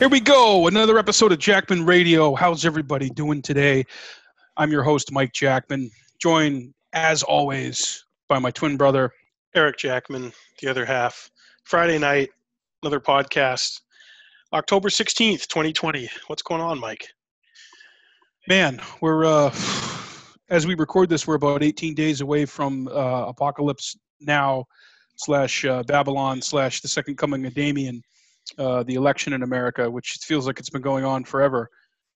Here we go. Another episode of Jackman Radio. How's everybody doing today? I'm your host, Mike Jackman, joined as always by my twin brother. Eric Jackman, the other half. Friday night, another podcast. October 16th, 2020. What's going on, Mike? Man, we're, uh, as we record this, we're about 18 days away from uh, Apocalypse Now slash uh, Babylon slash the second coming of Damien uh, the election in America, which feels like it's been going on forever,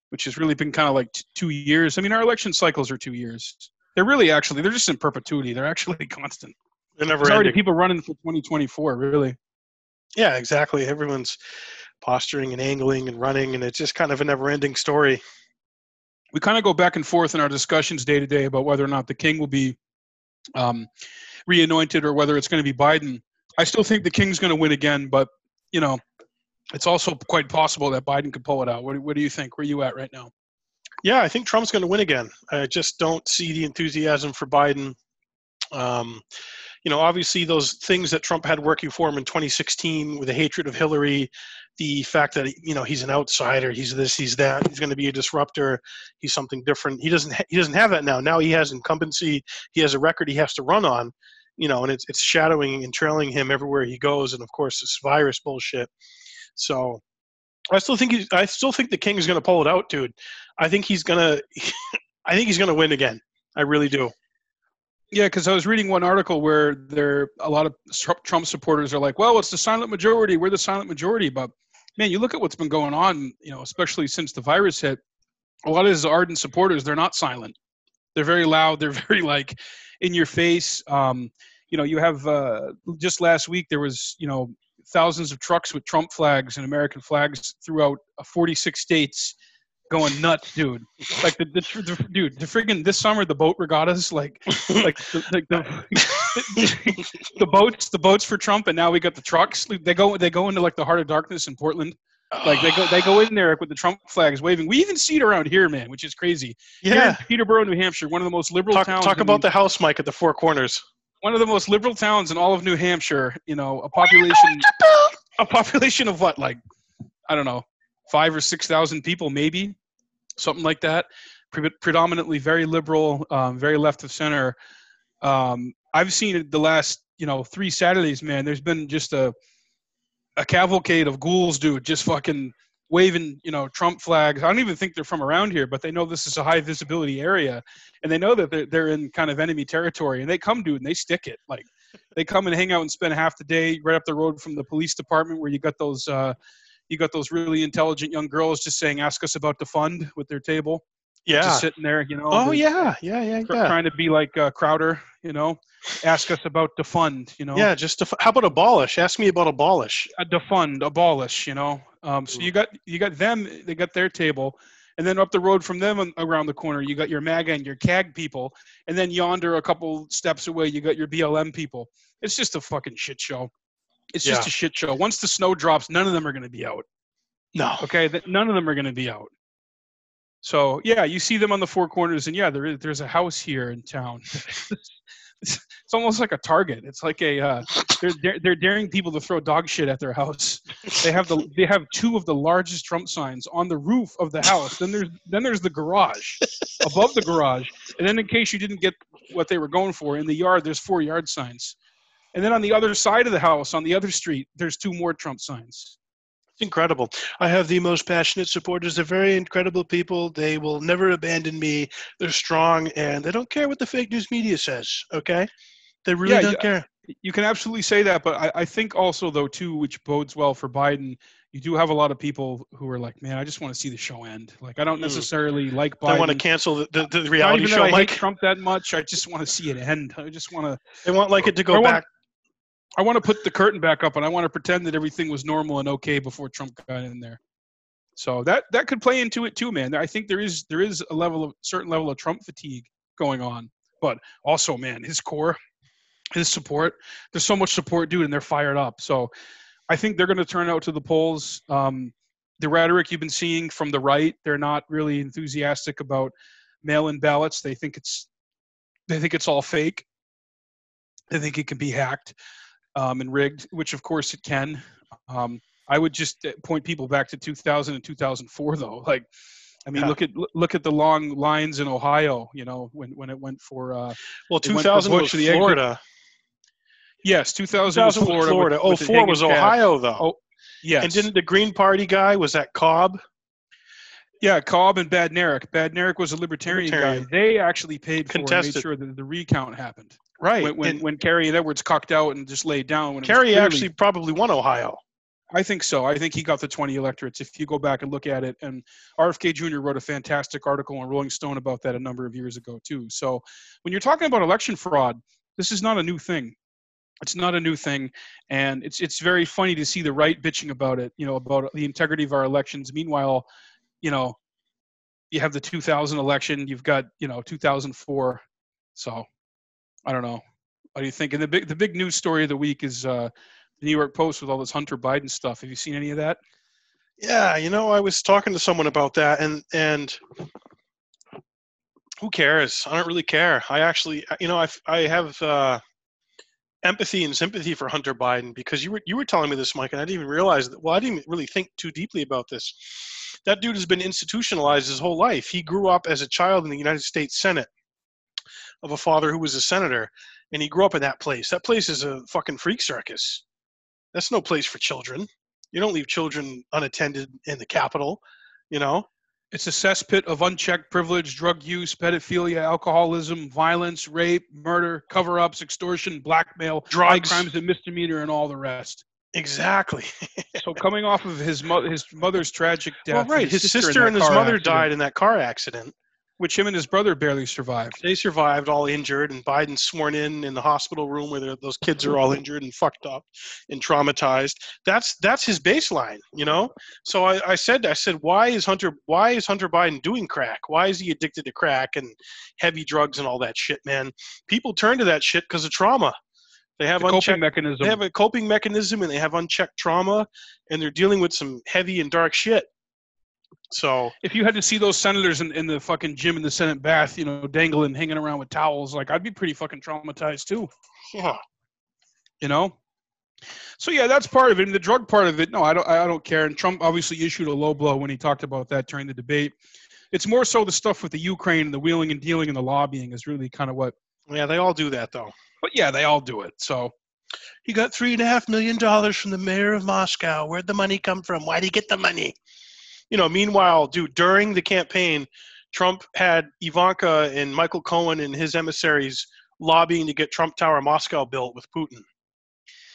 which has really been kind of like t- two years. I mean, our election cycles are two years. They're really actually they're just in perpetuity. They're actually constant. They're never already people running for 2024. Really. Yeah, exactly. Everyone's posturing and angling and running, and it's just kind of a never-ending story. we kind of go back and forth in our discussions day to day about whether or not the king will be um, reanointed or whether it's going to be Biden. I still think the king's going to win again, but you know, it's also quite possible that Biden could pull it out. What, what do you think? Where are you at right now? Yeah, I think Trump's going to win again. I just don't see the enthusiasm for Biden. Um, you know, obviously, those things that Trump had working for him in 2016 with the hatred of Hillary, the fact that you know he's an outsider, he's this, he's that, he's going to be a disruptor, he's something different. He doesn't ha- he doesn't have that now. Now he has incumbency, he has a record he has to run on, you know, and it's it's shadowing and trailing him everywhere he goes. And of course, this virus bullshit. So, I still think he's, I still think the king is going to pull it out, dude. I think he's gonna. I think he's gonna win again. I really do. Yeah, because I was reading one article where there a lot of Trump Trump supporters are like, "Well, it's the silent majority. We're the silent majority." But man, you look at what's been going on. You know, especially since the virus hit, a lot of his ardent supporters they're not silent. They're very loud. They're very like in your face. Um, you know, you have uh, just last week there was you know thousands of trucks with Trump flags and American flags throughout uh, 46 states going nuts, dude. Like the, the, the dude, the friggin' this summer the boat regattas, like like the, like the, the boats, the boats for Trump, and now we got the trucks. They go they go into like the heart of darkness in Portland. Like they go they go in there with the Trump flags waving. We even see it around here, man, which is crazy. Yeah. Peterborough, New Hampshire, one of the most liberal Talk, towns. talk about the house, Mike, at the Four Corners. One of the most liberal towns in all of New Hampshire. You know, a population a population of what, like I don't know, five or six thousand people, maybe something like that. Pre- predominantly very liberal, um, very left of center. Um, I've seen the last you know three Saturdays, man. There's been just a a cavalcade of ghouls, dude, just fucking waving, you know, Trump flags. I don't even think they're from around here, but they know this is a high visibility area, and they know that they're, they're in kind of enemy territory, and they come, dude, and they stick it. Like they come and hang out and spend half the day right up the road from the police department, where you got those, uh, you got those really intelligent young girls just saying, "Ask us about the fund" with their table, Yeah. just sitting there, you know. Oh yeah, yeah, yeah, tr- yeah. Trying to be like uh, Crowder, you know. Ask us about the fund, you know. Yeah, just to, how about abolish? Ask me about abolish. uh, defund, abolish. You know, um, so you got you got them. They got their table, and then up the road from them, around the corner, you got your MAGA and your CAG people, and then yonder, a couple steps away, you got your BLM people. It's just a fucking shit show. It's just Yeah. a shit show. Once the snow drops, none of them are going to be out. No. Okay, none of them are going to be out. So yeah, you see them on the four corners, and yeah, there is, there's a house here in town. it's, almost like a target. It's like a uh, they're they're- they're daring people to throw dog shit at their house. They have the they have two of the largest Trump signs on the roof of the house. Then there's then there's the garage above the garage, and then in case you didn't get what they were going for in the yard, there's four yard signs. And then on the other side of the house, on the other street, there's two more Trump signs. It's incredible. I have the most passionate supporters. They're very incredible people. They will never abandon me. They're strong and they don't care what the fake news media says. Okay, they really Yeah, don't care. You can absolutely say that, but I, I think also though too, which bodes well for Biden. You do have a lot of people who are like, "Man, I just want to see the show end." Like, I don't Mm. necessarily like They Biden. want to cancel the, the, the Not reality even show. that I hate Trump that much. I just want to see it end. I just want to. They want like it to I go back. I want to put the curtain back up, and I want to pretend that everything was normal and okay before Trump got in there. So that that could play into it too, man. I think there is there is a level of certain level of Trump fatigue going on, but also, man, his core, his support. There's so much support, dude, and they're fired up. So I think they're going to turn out to the polls. Um, the rhetoric you've been seeing from the right, they're not really enthusiastic about mail-in ballots. They think it's they think it's all fake. They think it can be hacked um, and rigged, which of course it can. Um, I would just uh, point people back to 2000 and 2004, though. Like, I mean, Yeah. look at look at the long lines in Ohio. You know, when when it went for uh, Well, It for 2000 was. Florida. yes, 2000, 2000 was Florida. Florida. with- with 04 was. Ohio, though. Oh, Yes, And didn't the Green Party guy was that Cobb? yeah, Cobb and Badnarik. Badnarik was a libertarian, Libertarian. guy. They actually paid for and made sure that the recount happened. Right. When when, and when Kerry and Edwards cocked out and just laid down. When Kerry clearly- actually probably won Ohio. I think so. I think he got the 20 electorates. If you go back and look at it, and RFK Jr. wrote a fantastic article on Rolling Stone about that a number of years ago too. So when you're talking about election fraud, this is not a new thing. It's not a new thing, and it's it's very funny to see the right bitching about it. You know about the integrity of our elections. Meanwhile, you know, you have the 2000 election. You've got you know 2004. So I don't know. What do you think? And the big the big news story of the week is uh, the New York Post with all this Hunter Biden stuff. Have you seen any of that? Yeah, you know, I was talking to someone about that, and and who cares? I don't really care. I actually, you know, I I have uh, empathy and sympathy for Hunter Biden because you were you were telling me this, Mike, and I didn't even realize that. Well, I didn't really think too deeply about this. That dude has been institutionalized his whole life. He grew up as a child in the United States Senate of a father who was a senator, and he grew up in that place. That place is a fucking freak circus. That's no place for children. You don't leave children unattended in the Capitol, you know? It's a cesspit of unchecked privilege, drug use, pedophilia, alcoholism, violence, rape, murder, cover-ups, extortion, blackmail, Drugs. crimes and misdemeanor, and all the rest. Exactly. So coming off of his mo- his mother's tragic death, well, right. His in sister that and his mother accident, died in that car accident. Which him and his brother barely survived. They survived, all injured, and Biden's sworn in in the hospital room where those kids are all injured and fucked up and traumatized. That's that's his baseline, you know. So I, I said, I said, why is Hunter why is Hunter Biden doing crack? Why is he addicted to crack and heavy drugs and all that shit, man? People turn to that shit because of trauma. They have The coping unchecked mechanism. they have a coping mechanism and they have unchecked trauma and they're dealing with some heavy and dark shit. So if you had to see those senators in, in the fucking gym in the Senate bath, you know, dangling, hanging around with towels, like I'd be pretty fucking traumatized too. yeah. you know so yeah that's part of it and the drug part of it no i don't i don't care and trump obviously issued a low blow when he talked about that during the debate it's more so the stuff with the ukraine and the wheeling and dealing and the lobbying is really kind of what Yeah, they all do that though. but yeah they all do it so He got three and a half million dollars from the mayor of Moscow. Where'd the money come from? Why'd he get the money? You know, meanwhile, dude, during the campaign, Trump had Ivanka and Michael Cohen and his emissaries lobbying to get Trump Tower Moscow built with Putin.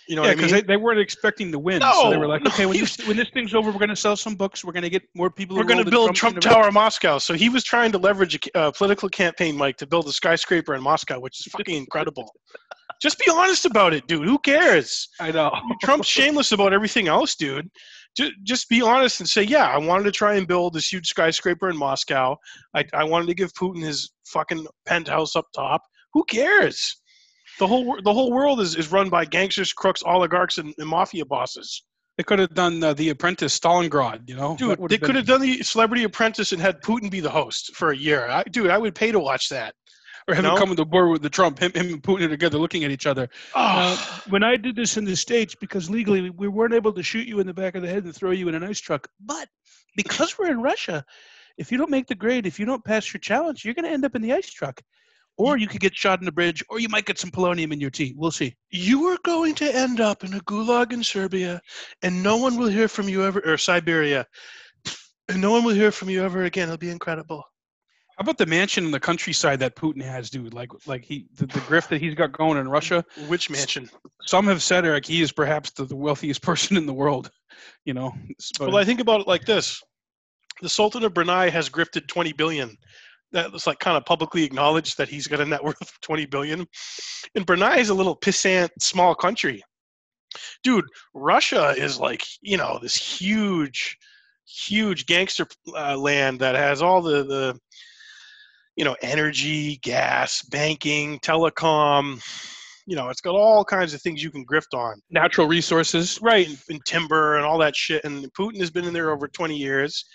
You know yeah what I because mean? they, they weren't expecting to win so they were like no, okay when he this when this thing's over we're going to sell some books we're going to get more people We're going to build Trump university." Tower Moscow. So he was trying to leverage a uh, political campaign, Mike, to build a skyscraper in Moscow, which is fucking incredible. Just be honest about it, dude. Who cares? i know Trump's shameless about everything else, dude. Just, just be honest and say, yeah, I wanted to try and build this huge skyscraper in Moscow. I, I wanted to give Putin his fucking penthouse up top. Who cares? The whole the whole world is, is run by gangsters, crooks, oligarchs, and, and mafia bosses. they could have done uh, the apprentice stalingrad you know Dude, they been- could have done the Celebrity Apprentice and had Putin be the host for a year. I, dude, I would pay to watch that. Or have no? him come to board with the trump him, him and putin are together looking at each other Uh, Oh, when I did this in the States, because legally we- we weren't able to shoot you in the back of the head and throw you in an ice truck, but because we're in Russia, if you don't make the grade, if you don't pass your challenge, you're going to end up in the ice truck. Or you could get shot in the bridge, or you might get some polonium in your tea. We'll see. you are going to end up in a gulag in Serbia, and no one will hear from you ever, or Siberia, and no one will hear from you ever again. It'll be incredible. How about the mansion in the countryside that Putin has, dude? Like, like he the, the grift that he's got going in Russia. Which mansion? Some have said, Eric, he is perhaps the, the wealthiest person in the world. You know, but- Well, I think about it like this: the Sultan of Brunei has grifted 20 billion. That was like kind of publicly acknowledged that he's got a net worth of 20 billion. And Brunei is a little pissant small country. Dude, Russia is like you know this huge, huge gangster uh, land that has all the the you know energy, gas, banking, telecom. You know, it's got all kinds of things you can grift on. natural resources. Right, and, and timber and all that shit. And Putin has been in there over 20 years.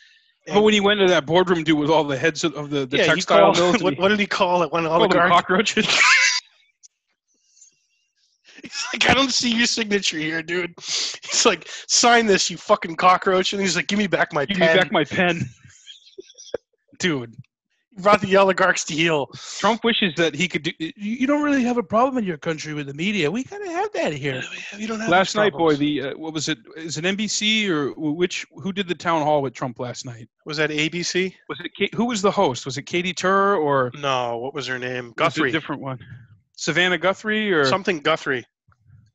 But when he went to that boardroom, dude, with all the heads of, the, the yeah, textile called, mills, what, what did he call it when all called the them guards? cockroaches. like, I don't see your signature here, dude. He's like, sign this, you fucking cockroach. And he's like, give me back my Give pen. Give me back my pen. Dude, brought the oligarchs to heel. Trump wishes that he could do. You you don't really have a problem in your country with the media. We kind of have that here. You don't have Last night, boy, the uh, what was it? Is it NBC or which? Who did the town hall with Trump last night? was that ABC? Was it who was the host? Was it Katie Tur or No, what was her name? was it Guthrie. a different one? Savannah Guthrie or Something Guthrie.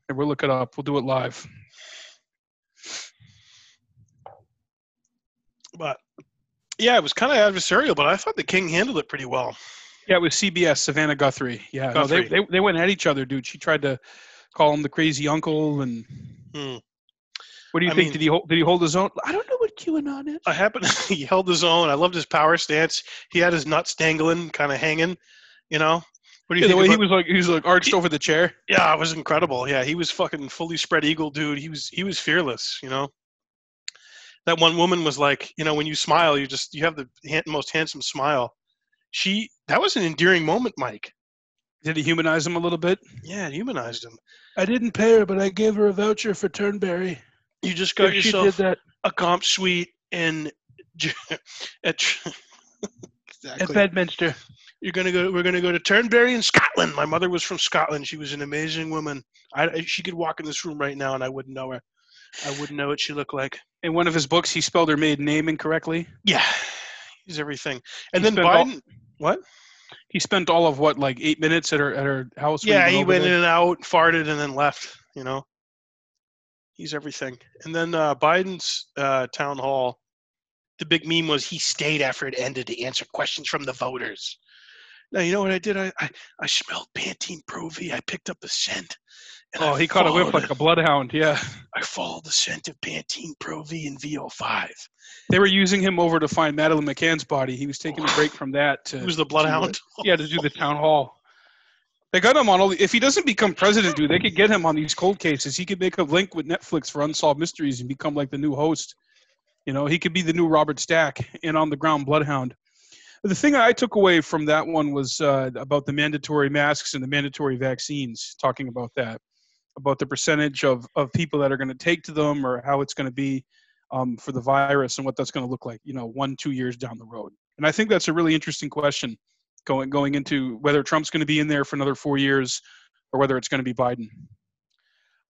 And we'll look it up. We'll do it live. But yeah, it was kind of adversarial, but I thought the king handled it pretty well. Yeah, it was CBS. Savannah Guthrie. Yeah, no, they, they they went at each other, dude. She tried to call him the crazy uncle, and Hmm. what do you I think? mean- did he hold, did he hold his own? I don't know what QAnon is. I happened he held his own. I loved his power stance. He had his nuts dangling, kind of hanging. You know, what do you Yeah, the think? way he was like he was like arched over the chair. yeah, it was incredible. Yeah, he was fucking fully spread eagle, dude. He was he was fearless. You know, that one woman was like, you know, when you smile, you just you have the han- most handsome smile. She that was an endearing moment, Mike. Did he humanize him a little bit? Yeah, it humanized him. I didn't pay her, but I gave her a voucher for Turnberry. You just got If yourself did that a comp suite in at, exactly. at Bedminster. You're gonna go. We're gonna go to Turnberry in Scotland. My mother was from Scotland. She was an amazing woman. I, I- she could walk in this room right now, and I wouldn't know her. I wouldn't know what she looked like. In one of his books, he spelled her maiden name incorrectly. Yeah, he's everything. And He then spent all- Biden. what? He spent all of what, like eight minutes at her at her house. Yeah, he went there? in and out, farted, and then left. You know, he's everything. And then uh, Biden's uh, town hall. The big meme was he stayed after it ended to answer questions from the voters. Now you know what I did? I I, I smelled Pantene Pro V. I picked up the scent. And Oh, I he caught a whiff like a bloodhound. Yeah, I followed the scent of Pantene Pro V and VO5. they were using him over to find Madeleine McCann's body. He was taking a break from that to He was the bloodhound. yeah to do the town hall. They got him on all. The, if he doesn't become president, dude, they could get him on these cold cases. He could make a link with Netflix for unsolved mysteries and become like the new host. You know, he could be the new Robert Stack in on the ground bloodhound. The thing I took away from that one was uh, about the mandatory masks and the mandatory vaccines. Talking about that, about the percentage of of people that are going to take to them, or how it's going to be um, for the virus, and what that's going to look like. You know, one two years down the road. And I think that's a really interesting question going going into whether Trump's going to be in there for another four years or whether it's going to be Biden.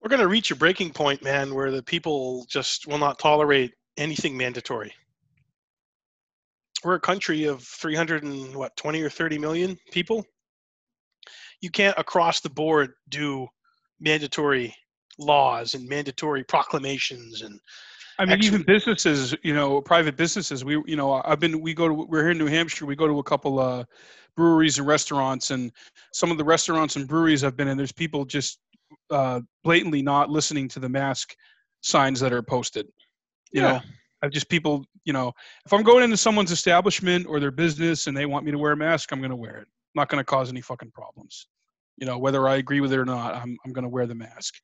We're going to reach a breaking point, man, where the people just will not tolerate anything mandatory. We're a country of 300 and what, 20 or 30 million people. You can't across the board do mandatory laws and mandatory proclamations and I mean, even businesses, you know, private businesses. We, you know, I've been. We go to. We're here in New Hampshire. We go to a couple uh, breweries and restaurants, and some of the restaurants and breweries I've been in. There's people just uh, blatantly not listening to the mask signs that are posted. You Yeah. know, I've just people. You know, if I'm going into someone's establishment or their business and they want me to wear a mask, I'm going to wear it. I'm not going to cause any fucking problems. You know, whether I agree with it or not, I'm I'm going to wear the mask.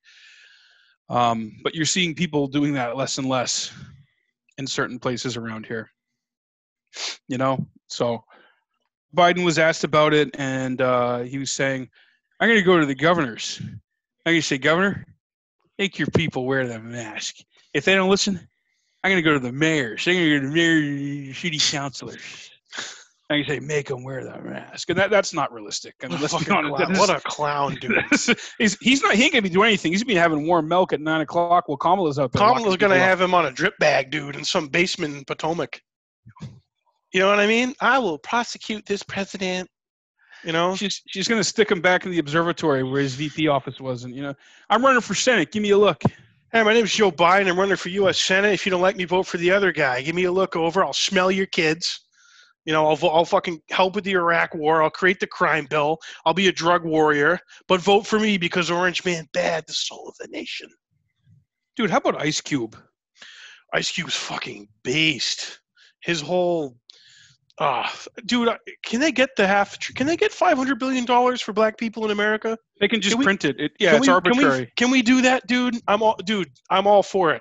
Um, but you're seeing people doing that less and less in certain places around here. You know, so Biden was asked about it, and uh, he was saying, "I'm going to go to the governors. I'm going to say, Governor, make your people wear the mask. If they don't listen, I'm going to go to the mayors. I'm going to go to the mayor, city councilors. Going to say, make him wear that mask. And that, that's not realistic. I mean, let's be honest. clown. what a clown, dude. he's, he's not. He ain't gonna be doing anything. He's gonna be having warm milk at nine o'clock while Kamala's out there. Kamala's going to have him on a drip bag, dude, in some basement in Potomac. You know what I mean? I will prosecute this president. You know? She's she's gonna stick him back in the observatory where his VP office was, and you know, I'm running for senate. Give me a look. Hey, my name is Joe Biden. I'm running for U.S. Senate. If you don't like me, vote for the other guy. Give me a look over. I'll smell your kids. You know, I'll, I'll fucking help with the Iraq war. I'll create the crime bill. I'll be a drug warrior. But vote for me because Orange Man bad, the soul of the nation. Dude, how about Ice Cube? Ice Cube's fucking beast. His whole, ah, dude, can they get the half? Can they get five hundred billion dollars for black people in America? They can just Can we- print it. it yeah, it's we- arbitrary. Can we, can we do that, dude? I'm all, dude. I'm all for it.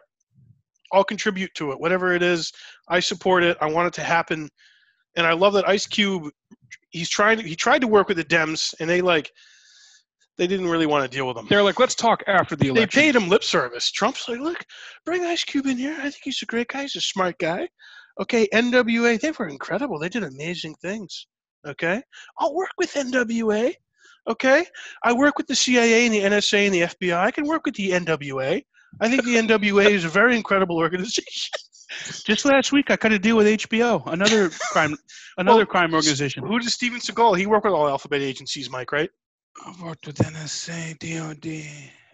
I'll contribute to it, whatever it is. I support it. I want it to happen, and I love that Ice Cube. He's trying. To, he tried to work with the Dems, and they like. They didn't really want to deal with him. They're like, let's talk after the election. They paid him lip service. Trump's like, look, bring Ice Cube in here. I think he's a great guy. He's a smart guy. Okay, NWA, they were incredible. They did amazing things. Okay, I'll work with NWA. Okay, I work with the CIA and the NSA and the FBI. I can work with the NWA. I think the NWA is a very incredible organization. Just last week, I cut a deal with HBO, another crime, another Well, crime organization. Who does Steven Seagal? He worked with all alphabet agencies, Mike, right? I've worked with NSA, DOD,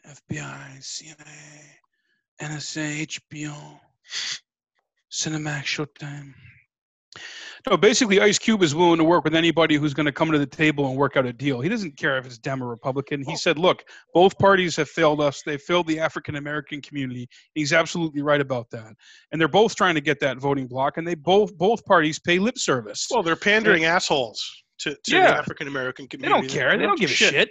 FBI, CIA, NSA, HBO, Cinemax, Showtime. No, basically, Ice Cube is willing to work with anybody who's going to come to the table and work out a deal. He doesn't care if it's Dem or Republican. He said, "Look, both parties have failed us. They failed the African American community." He's absolutely right about that. And they're both trying to get that voting block, and they both both parties pay lip service. Well, they're pandering assholes to, to the African American community. they don't care. They don't give a shit.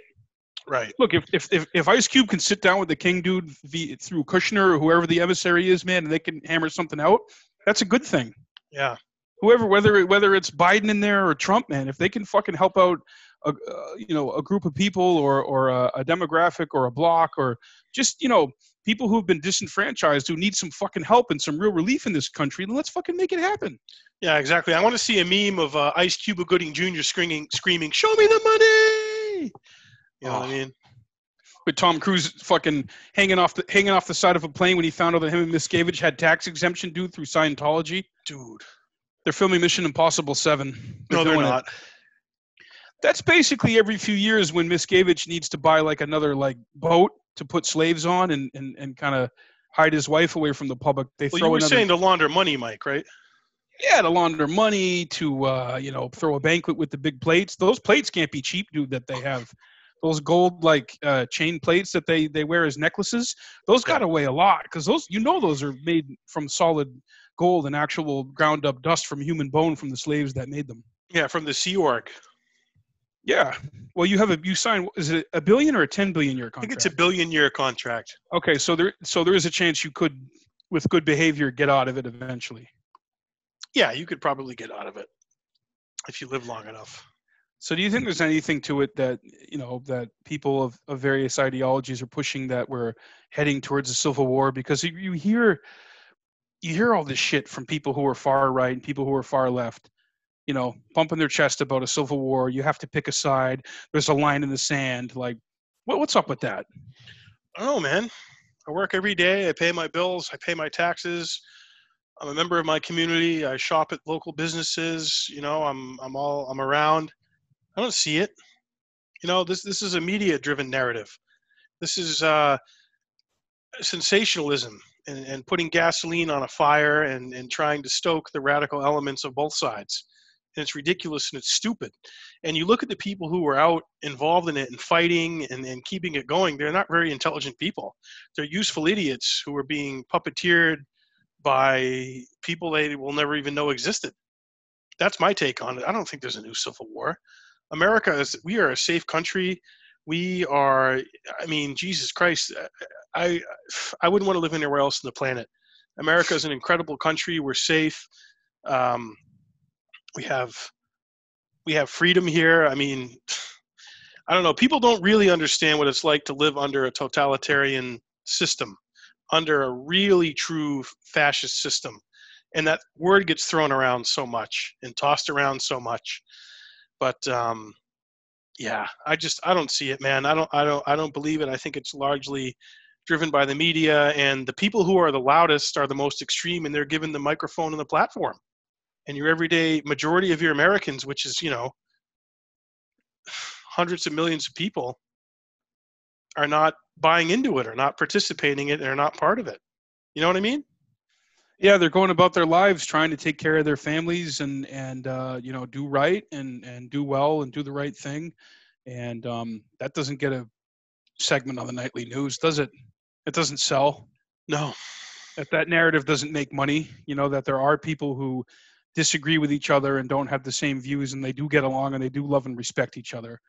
Right. Look, if, if if if Ice Cube can sit down with the King dude via, through Kushner or whoever the emissary is, man, and they can hammer something out, that's a good thing. Yeah. Whoever, whether whether it's Biden in there or Trump, man, if they can fucking help out, a uh, you know, a group of people or or a, a demographic or a block or just you know people who've been disenfranchised who need some fucking help and some real relief in this country, then let's fucking make it happen. Yeah, exactly. I want to see a meme of uh, Ice Cuba Gooding Jr. screaming, screaming, "Show me the money!" You know what I Oh. mean? With Tom Cruise fucking hanging off the hanging off the side of a plane when he found out that him and Miscavige had tax exemption due through Scientology. Dude. They're filming Mission Impossible Seven. No, they're doing it. not. That's basically every few years when Miscavige needs to buy like another like boat to put slaves on and and, and kind of hide his wife away from the public. They Well, throw you were another saying to launder money, Mike, right? yeah to launder money to uh, you know throw a banquet with the big plates. Those plates can't be cheap, dude. That they have. Those gold like uh, chain plates that they they wear as necklaces, those got to weigh a lot because those you know those are made from solid gold and actual ground up dust from human bone from the slaves that made them. Yeah, from the Sea Org. Yeah. Well, you have a you sign. Is it a billion or a ten billion year contract? I think it's a billion year contract. okay. So there so there is a chance you could, with good behavior, get out of it eventually. Yeah, you could probably get out of it if you live long enough. So do you think there's anything to it that you know that people of, of various ideologies are pushing that we're heading towards a civil war? Because you, you hear you hear all this shit from people who are far right and people who are far left. You know, pumping their chest about a civil war. You have to pick a side. There's a line in the sand. Like, what, what's up with that? I don't know, man. I work every day. I pay my bills. I pay my taxes. I'm a member of my community. I shop at local businesses. You know, I'm I'm all I'm around. I don't see it. You know, this this is a media driven narrative. This is uh, sensationalism and, and putting gasoline on a fire and, and trying to stoke the radical elements of both sides. And it's ridiculous and it's stupid. And you look at the people who were out involved in it and fighting and, and keeping it going, they're not very intelligent people. They're useful idiots who are being puppeteered by people they will never even know existed. That's my take on it. I don't think there's a new civil war. America is, we are a safe country. We are, I mean, Jesus Christ, I, I wouldn't want to live anywhere else on the planet. America is an incredible country. We're safe. Um, we have, we have freedom here. I mean, I don't know. People don't really understand what it's like to live under a totalitarian system, under a really true fascist system. And that word gets thrown around so much and tossed around so much. But um, yeah, I just I don't see it, man. I don't I don't I don't believe it. I think it's largely driven by the media and the people who are the loudest are the most extreme and they're given the microphone and the platform. And your everyday majority of your Americans, which is, you know, hundreds of millions of people are not buying into it or not participating in it or not part of it. You know what I mean? Yeah, they're going about their lives trying to take care of their families and and uh, you know do right and and do well and do the right thing, and um, that doesn't get a segment on the nightly news, does it? It doesn't sell. No. That that narrative doesn't make money. You know that there are people who disagree with each other and don't have the same views, and they do get along and they do love and respect each other,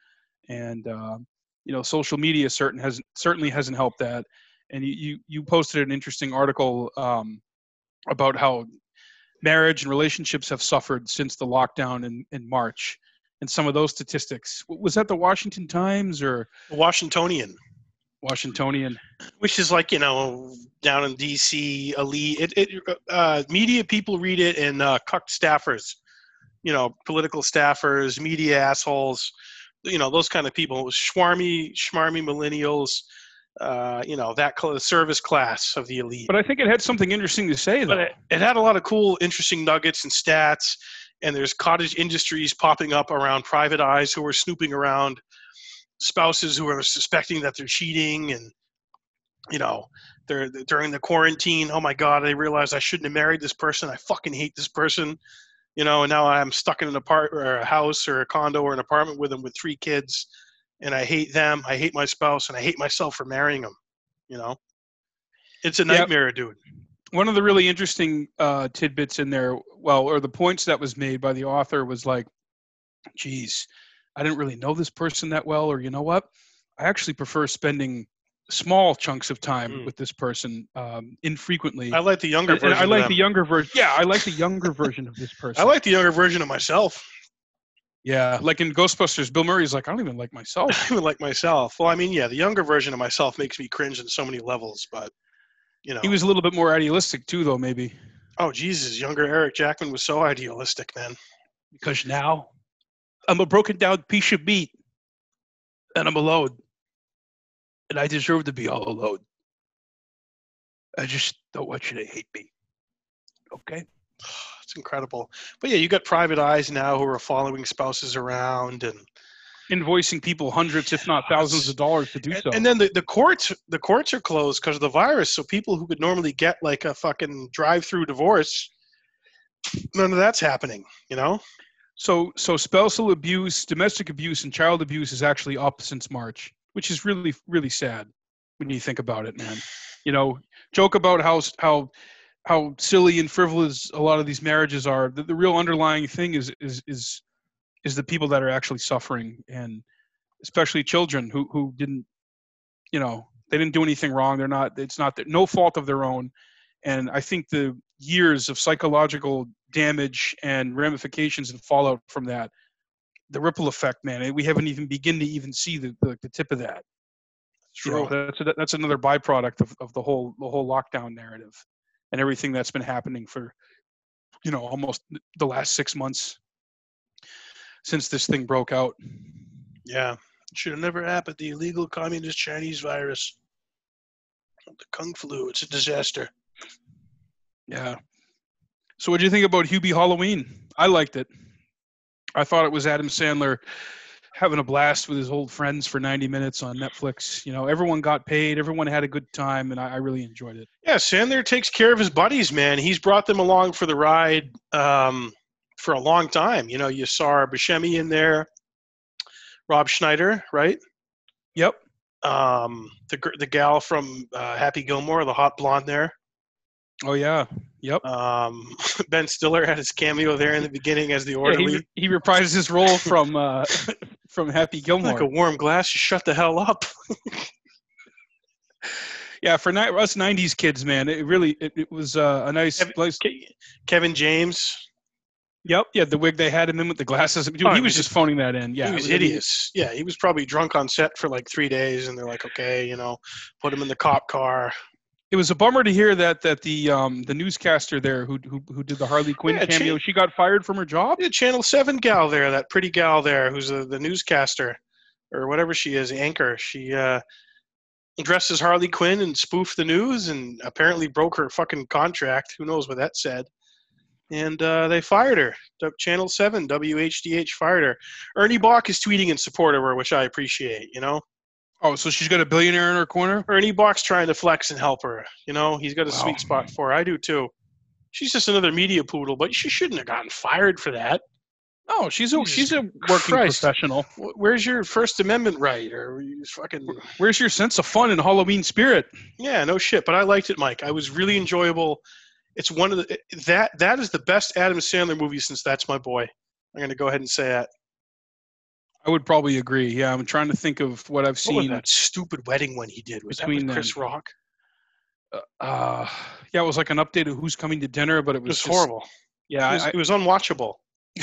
and uh, you know social media certain has certainly hasn't helped that. And you you, you posted an interesting article. Um, about how marriage and relationships have suffered since the lockdown in, in March. and some of those statistics. Was that the Washington Times or Washingtonian, Washingtonian? which is like you know down in D.C. elite. It, it uh, media people read it and uh, cucked staffers, you know, political staffers, media assholes, you know, those kind of people, schwarmy, schmarmy millennials. Uh, you know that cl- service class of the elite. But I think it had something interesting to say, though. but it, it had a lot of cool, interesting nuggets and stats. And there's cottage industries popping up around private eyes who are snooping around spouses who are suspecting that they're cheating. And, you know, they're, during the quarantine, oh my God, I realized I shouldn't have married this person. I fucking hate this person. You know, and now I'm stuck in an apartment or a house or a condo or an apartment with them with three kids. And I hate them. I hate my spouse and I hate myself for marrying them. You know, it's a Yep. nightmare, dude. one of the really interesting uh, tidbits in there, well, or the points that was made by the author was like, geez, I didn't really know this person that well, or you know what? I actually prefer spending small chunks of time Mm. with this person um, infrequently. I like the younger And- version. and I like the younger version. Yeah, I like the younger version of this person. I like the younger version of myself. Yeah, like in Ghostbusters, Bill Murray's like, I don't even like myself. I would like myself. Well, I mean, yeah, the younger version of myself makes me cringe on so many levels, but you know. He was a little bit more idealistic too, though, maybe oh Jesus, younger Eric Jackman was so idealistic, man. because now I'm a broken down piece of meat, and I'm alone, and I deserve to be all alone. I just don't want you to hate me. Okay. It's incredible. But yeah, you got private eyes now who are following spouses around and Invoicing people hundreds, if not thousands, of dollars to do and, so. and then the, the courts the courts are closed because of the virus. So people who could normally get like a fucking drive through divorce, none of that's happening, you know? So, so spousal abuse, domestic abuse, and child abuse is actually up since March, which is really, really sad when you think about it, man. You know, joke about how how how silly and frivolous a lot of these marriages are. The, the real underlying thing is is is is the people that are actually suffering, and especially children who who didn't, you know, they didn't do anything wrong. They're not. It's not their, no fault of their own. And I think the years of psychological damage and ramifications and fallout from that, the ripple effect, man, we haven't even begin to even see the, the, the tip of that. You know, that's a, that's another byproduct of, of the whole the whole lockdown narrative and everything that's been happening for you know almost the last six months since this thing broke out. Yeah, it should have never happened. The illegal communist Chinese virus, the kung flu. It's a disaster. Yeah. So what do you think about Hubie Halloween? I liked it. I thought it was Adam Sandler having a blast with his old friends for 90 minutes on Netflix. You know, everyone got paid, everyone had a good time, and I, I really enjoyed it. Yeah, Sandler takes care of his buddies, man. He's brought them along for the ride um, for a long time. You know, you saw Buscemi in there, Rob Schneider, right? Yep. Um, the the gal from uh, Happy Gilmore, the hot blonde there. Oh yeah. Yep. Um, ben Stiller had his cameo there in the beginning as the Yeah, orderly. he, he reprised his role from uh, from Happy Gilmore. like a warm glass, you shut the hell up. yeah, for ni- us '90s kids, man, it really it, it was uh, a nice. Kevin- Ke- Kevin James, yep. Yeah, the wig they had him in with the glasses. Dude, Oh, he was was just phoning that in. Yeah, he was mean, hideous. Yeah, he was probably drunk on set for like three days, and they're like, okay, you know, put him in the cop car. It was a bummer to hear that that the um the newscaster there who who, who did the Harley Quinn Yeah, cameo, Cha- she got fired from her job. The Channel Seven gal there, that pretty gal there, who's the, the newscaster or whatever she is, anchor. She uh, dressed as Harley Quinn and spoofed the news, and apparently broke her fucking contract. Who knows what that said? And uh, they fired her. Channel Seven, WHDH fired her. Ernie Boch is tweeting in support of her, which I appreciate. You know, Oh, so she's got a billionaire in her corner. Ernie Boch's trying to flex and help her. You know, he's got a Wow. sweet spot for her. I do too. She's just another media poodle, but she shouldn't have gotten fired for that. Oh, she's a Jesus she's a working Christ. professional. Where's your First Amendment right? Or you fucking Where's your sense of fun and Halloween spirit? yeah, no shit. But I liked it, Mike. I was really enjoyable. It's one of the that that is the best Adam Sandler movie since That's My Boy. I'm gonna go ahead and say that. I would probably agree. Yeah, I'm trying to think of what I've What was seen. that stupid wedding one he did? Was that between with Chris them. Rock? Uh, yeah, it was like an update of who's coming to dinner, but it It was, was just- horrible. Yeah, it, was, I, it was unwatchable.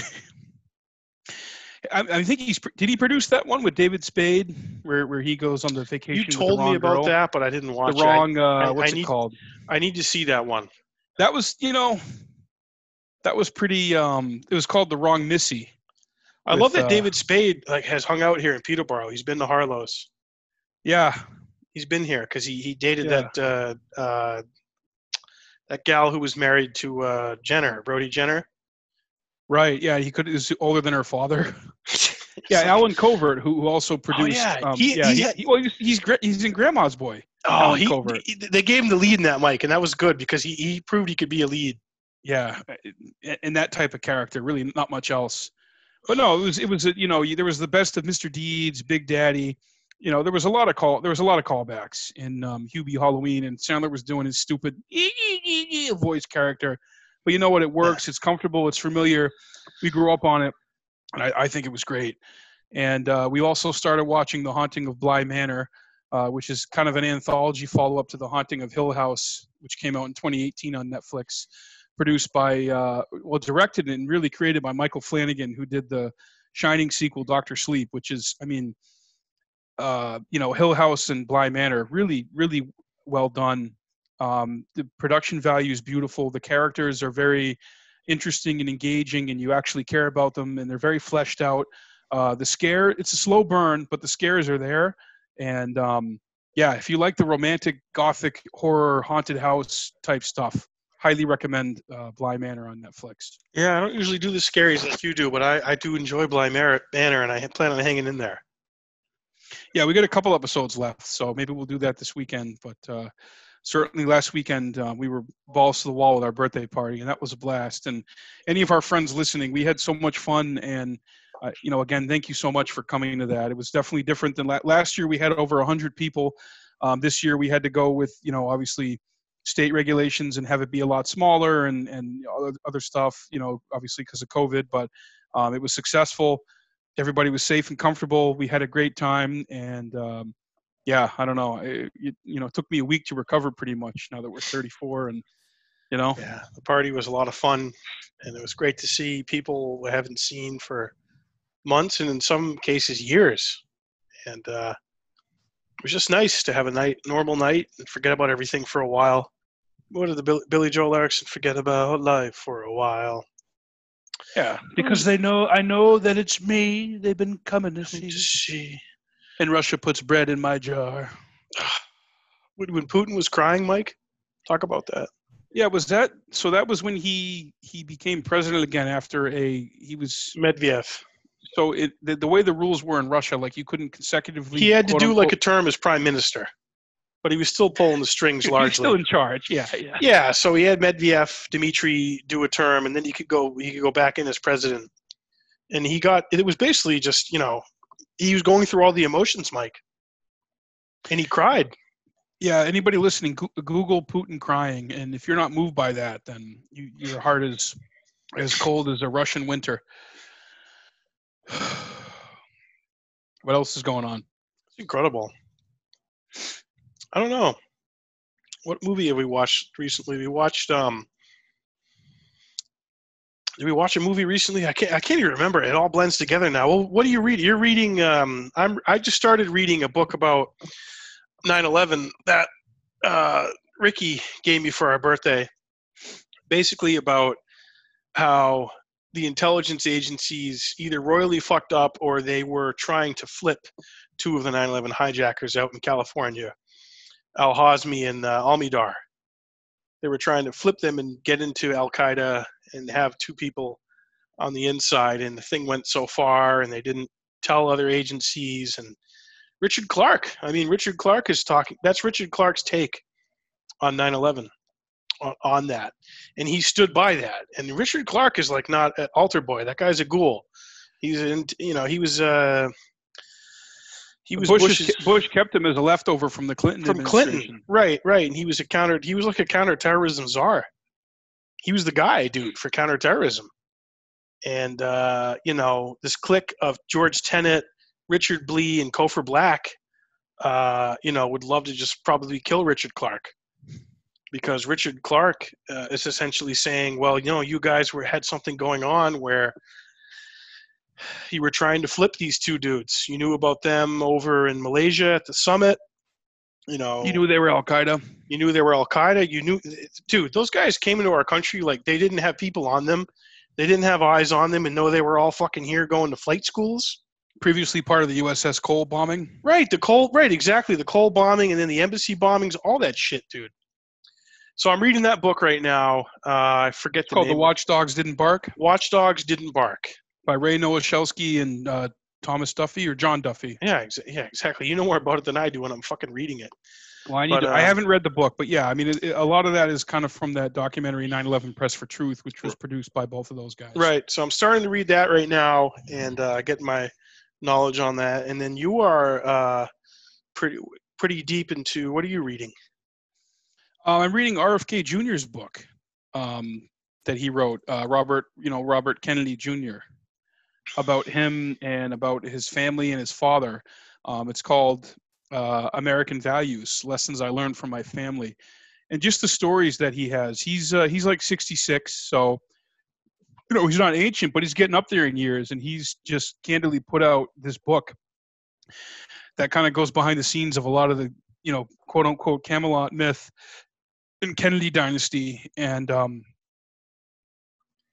I, I think he's did he produce that one with David Spade where where he goes on the vacation. You told me about girl? that, but I didn't watch The wrong uh, I- what's I it called? I need to see that one. That was you know that was pretty. Um, it was called the wrong Missy. I with, love that uh, David Spade like has hung out here in Peterborough. He's been to Harlow's. Yeah, He's been here because he, he dated Yeah. that uh, uh, that gal who was married to uh, Jenner, Brody Jenner. right. Yeah, he could is older than her father. Yeah, like- Allen Covert, who, who also produced. yeah. Um, He- yeah, he he, well, he's he's, he's in Grandma's Boy. Oh, Alan he, Covert. he- they gave him the lead in that, Mike, and that was good because he, he proved he could be a lead. Yeah, and that type of character, really not much else. But no, it was it was a, you know there was the best of Mr. Deeds, Big Daddy. You know there was a lot of call there was a lot of callbacks in um, Hubie Halloween, and Sandler was doing his stupid voice character. But you know what? It works. It's comfortable. It's familiar. We grew up on it, and I, I think it was great. And uh, we also started watching The Haunting of Bly Manor, uh, which is kind of an anthology follow up to The Haunting of Hill House, which came out in 2018 on Netflix produced by uh, well directed and really created by michael flanagan who did the shining sequel doctor sleep which is i mean uh, you know hill house and bly manor really really well done. Um, the production value is beautiful. The characters are very interesting and engaging and you actually care about them and they're very fleshed out. Uh, the scare it's a slow burn but the scares are there. And um, yeah if you like the romantic gothic horror haunted house type stuff highly recommend uh, Bly Manor on Netflix. Yeah, I don't usually do the scaries like you do, but I, I do enjoy Bly Manor, and I plan on hanging in there. Yeah, we got a couple episodes left, so maybe we'll do that this weekend. But uh, certainly last weekend uh, we were balls to the wall with our birthday party, and that was a blast. And any of our friends listening, we had so much fun. And uh, you know, again, thank you so much for coming to that. It was definitely different than la- last year. We had over hundred people. Um, this year we had to go with you know obviously state regulations and have it be a lot smaller and and other, other stuff. You know, obviously because of COVID, but um, it was successful. Everybody was safe and comfortable. We had a great time, and um, yeah, I don't know. It, it, you know, it took me a week to recover pretty much. Now that we're 34, and you know, Yeah, the party was a lot of fun, and it was great to see people we haven't seen for months and in some cases years. And uh, was just nice to have a night, normal night, and forget about everything for a while. What did the Bill, Billy Joel Erickson forget about life for a while? yeah, because they know I know that it's me. They've been coming to see. To see And Russia puts bread in my jar. when when Putin was crying, Mike. Talk about that. Yeah, was that so? That was when he he became president again after a he was Medvedev. So it the, the way the rules were in Russia, like you couldn't consecutively. He had to do like a term as prime minister, but he was still pulling the strings largely. still in charge. Yeah, yeah. Yeah, so he had Medvedev, Dmitry do a term, and then he could go. He could go back in as president, and he got. It was basically just you know, he was going through all the emotions, Mike, and he cried. Yeah, anybody listening, Google Putin crying, and if you're not moved by that, then you, your heart is as cold as a Russian winter. what else is going on? It's incredible. I don't know. What movie have we watched recently? We watched. um Did we watch a movie recently? I can't. I can't even remember. It all blends together now. Well, what do you read? You're reading. Um, I'm. I just started reading a book about 9/11 that uh, Ricky gave me for our birthday. Basically about how the intelligence agencies either royally fucked up or they were trying to flip two of the 9/11 hijackers out in California, Al Hazmi and uh, Almihdhar. They were trying to flip them and get into Al Qaeda and have two people on the inside, and the thing went so far, and they didn't tell other agencies. And Richard Clarke, I mean, Richard Clarke is talking. That's Richard Clarke's take on 9/11 on, on that, and he stood by that. And Richard Clarke is like not an altar boy. That guy's a ghoul. He's in, you know, he was. Uh, he was Bush, Bush's, Bush kept him as a leftover from the Clinton from Clinton, right? Right, and he was a counter. He was like a counterterrorism czar. He was the guy, dude, for counterterrorism. And uh, you know, this clique of George Tenet, Richard Blee, and Cofer Black, uh, you know, would love to just probably kill Richard Clarke because Richard Clarke uh, is essentially saying, well, you know, you guys were had something going on where you were trying to flip these two dudes. You knew about them over in Malaysia at the summit. You know, You knew they were Al Qaeda. you knew they were Al Qaeda. You knew, dude, those guys came into our country like they didn't have people on them. They didn't have eyes on them and know they were all fucking here going to flight schools. Previously part of the USS Cole bombing. Right, the Cole, right, exactly. The Cole bombing and then the embassy bombings, all that shit, dude. So I'm reading that book right now. Uh, I forget the called name. The Watchdogs Didn't Bark Watchdogs Didn't Bark. by Ray Nowosielski and uh, Thomas Duffy or John Duffy. Yeah, ex- yeah, exactly. You know more about it than I do when I'm fucking reading it. Well, I need. But, to, I uh, haven't read the book, but yeah, I mean, it, it- a lot of that is kind of from that documentary 9/11 Press for Truth, which was produced by both of those guys. Right. So I'm starting to read that right now and uh, get my knowledge on that. And then you are uh, pretty pretty deep into what are you reading? Uh, I'm reading RFK Jr.'s book um, that he wrote, uh, Robert, you know, Robert Kennedy Jr. about him and about his family and his father. Um, it's called uh, American Values: Lessons I Learned from My Family, and just the stories that he has. He's uh, he's like 66, so you know he's not ancient, but he's getting up there in years, and he's just candidly put out this book that kind of goes behind the scenes of a lot of the you know quote unquote Camelot myth in Kennedy dynasty, and um,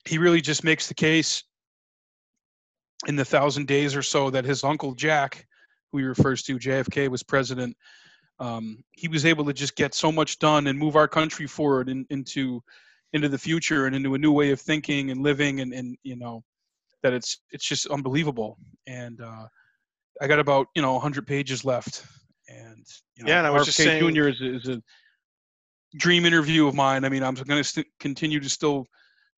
he really just makes the case in the thousand days or so that his uncle Jack, who he refers to, JFK, was president. Um, he was able to just get so much done and move our country forward in, into into the future and into a new way of thinking and living, and, and you know that it's it's just unbelievable. And uh, I got about you know 100 pages left, and you know, Yeah, and I was just saying- Jr. is, is a dream interview of mine. I mean, I'm going to st- continue to still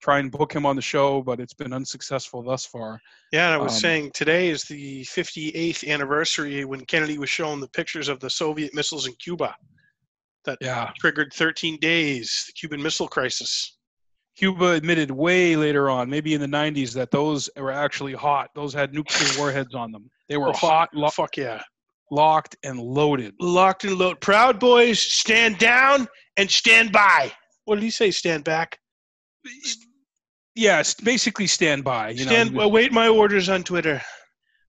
try and book him on the show, but it's been unsuccessful thus far. Yeah, and I was Um, saying today is the 58th anniversary when Kennedy was shown the pictures of the Soviet missiles in Cuba that Yeah, triggered 13 days, the Cuban Missile Crisis. Cuba admitted way later on, maybe in the 90s, that those were actually hot. Those had nuclear warheads on them. They were Oh, hot, lo- Fuck yeah. locked, and loaded. Locked and loaded. Proud boys, stand down and stand by. What did he say? Stand back. Yes, basically stand by. You stand. was- await my orders on Twitter.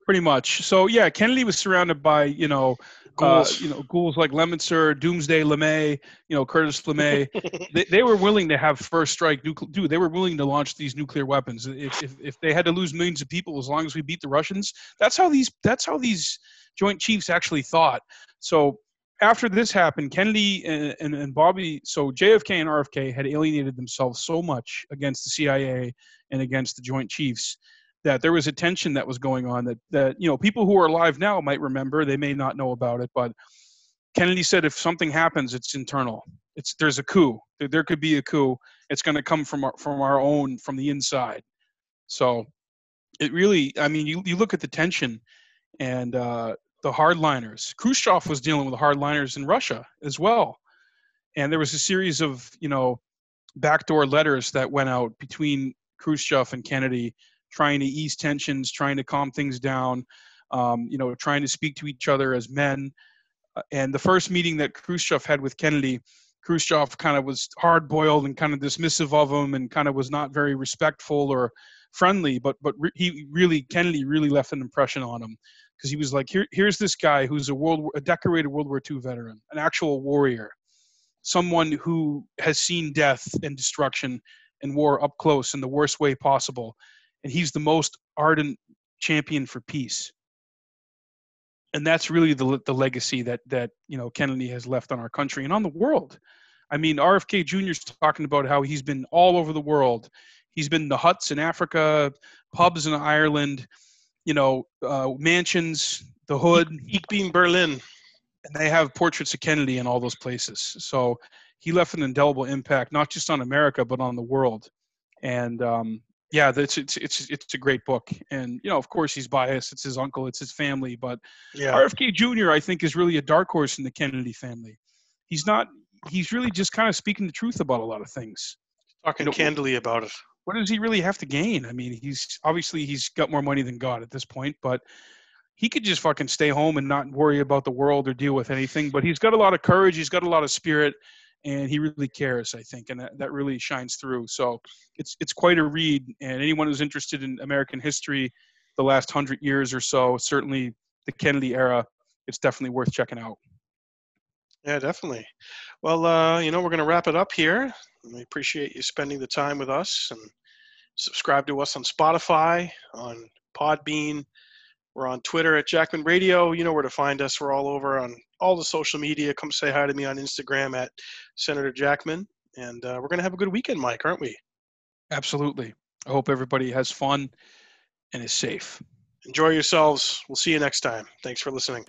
pretty much. So yeah, Kennedy was surrounded by you know uh, Ghouls. you know ghouls like Lemonster, Doomsday LeMay, you know Curtis LeMay. they, they were willing to have first strike nuclear. Dude, they were willing to launch these nuclear weapons if, if if they had to lose millions of people as long as we beat the Russians. That's how these that's how these Joint Chiefs actually thought. So after this happened, Kennedy and, and, and Bobby, so JFK and RFK had alienated themselves so much against the CIA and against the Joint Chiefs that there was a tension that was going on that that you know people who are alive now might remember. They may not know about it but kennedy said if something happens it's internal. It's there's a coup. There, there could be a coup. It's going to come from our, from our own from the inside. So it really i mean you, you look at the tension and uh, the hardliners khrushchev was dealing with hardliners in russia as well and there was a series of you know backdoor letters that went out between khrushchev and kennedy trying to ease tensions, trying to calm things down, um, you know, trying to speak to each other as men. Uh, And the first meeting that Khrushchev had with Kennedy, Khrushchev kind of was hard boiled and kind of dismissive of him and kind of was not very respectful or friendly. But but re- he really Kennedy really left an impression on him because he was like, here here's this guy who's a world a decorated World War II veteran, an actual warrior, someone who has seen death and destruction and war up close in the worst way possible and he's the most ardent champion for peace and that's really the the legacy that that you know Kennedy has left on our country and on the world. I mean, RFK Jr. is talking about how he's been all over the world. He's been in the huts in Africa, pubs in Ireland, you know, uh, mansions, the hood, Ich bin Berlin. and they have portraits of Kennedy in all those places. So he left an indelible impact, not just on America but on the world. And um, yeah, that's it's it's it's a great book. And you know, of course, he's biased. It's his uncle, it's his family, but Yeah. RFK Jr. I think is really a dark horse in the Kennedy family. He's not. He's really just kind of speaking the truth about a lot of things. Talking know, candidly about it. What does he really have to gain? I mean, he's obviously he's got more money than God at this point, but he could just fucking stay home and not worry about the world or deal with anything. But he's got a lot of courage. He's got a lot of spirit, and he really cares. I think, and that, that really shines through. So it's it's quite a read. And anyone who's interested in American history the last hundred years or so. Certainly, the Kennedy era. It's definitely worth checking out. Yeah, definitely. Well, uh, you know, we're going to wrap it up here. We appreciate you spending the time with us and subscribe to us on Spotify, on Podbean. We're on Twitter at Jackman Radio. You know where to find us. We're all over on all the social media. Come say hi to me on Instagram at Senator Jackman. And uh, we're going to have a good weekend, Mike, aren't we? Absolutely. I hope everybody has fun and is safe. Enjoy yourselves. We'll see you next time. Thanks for listening.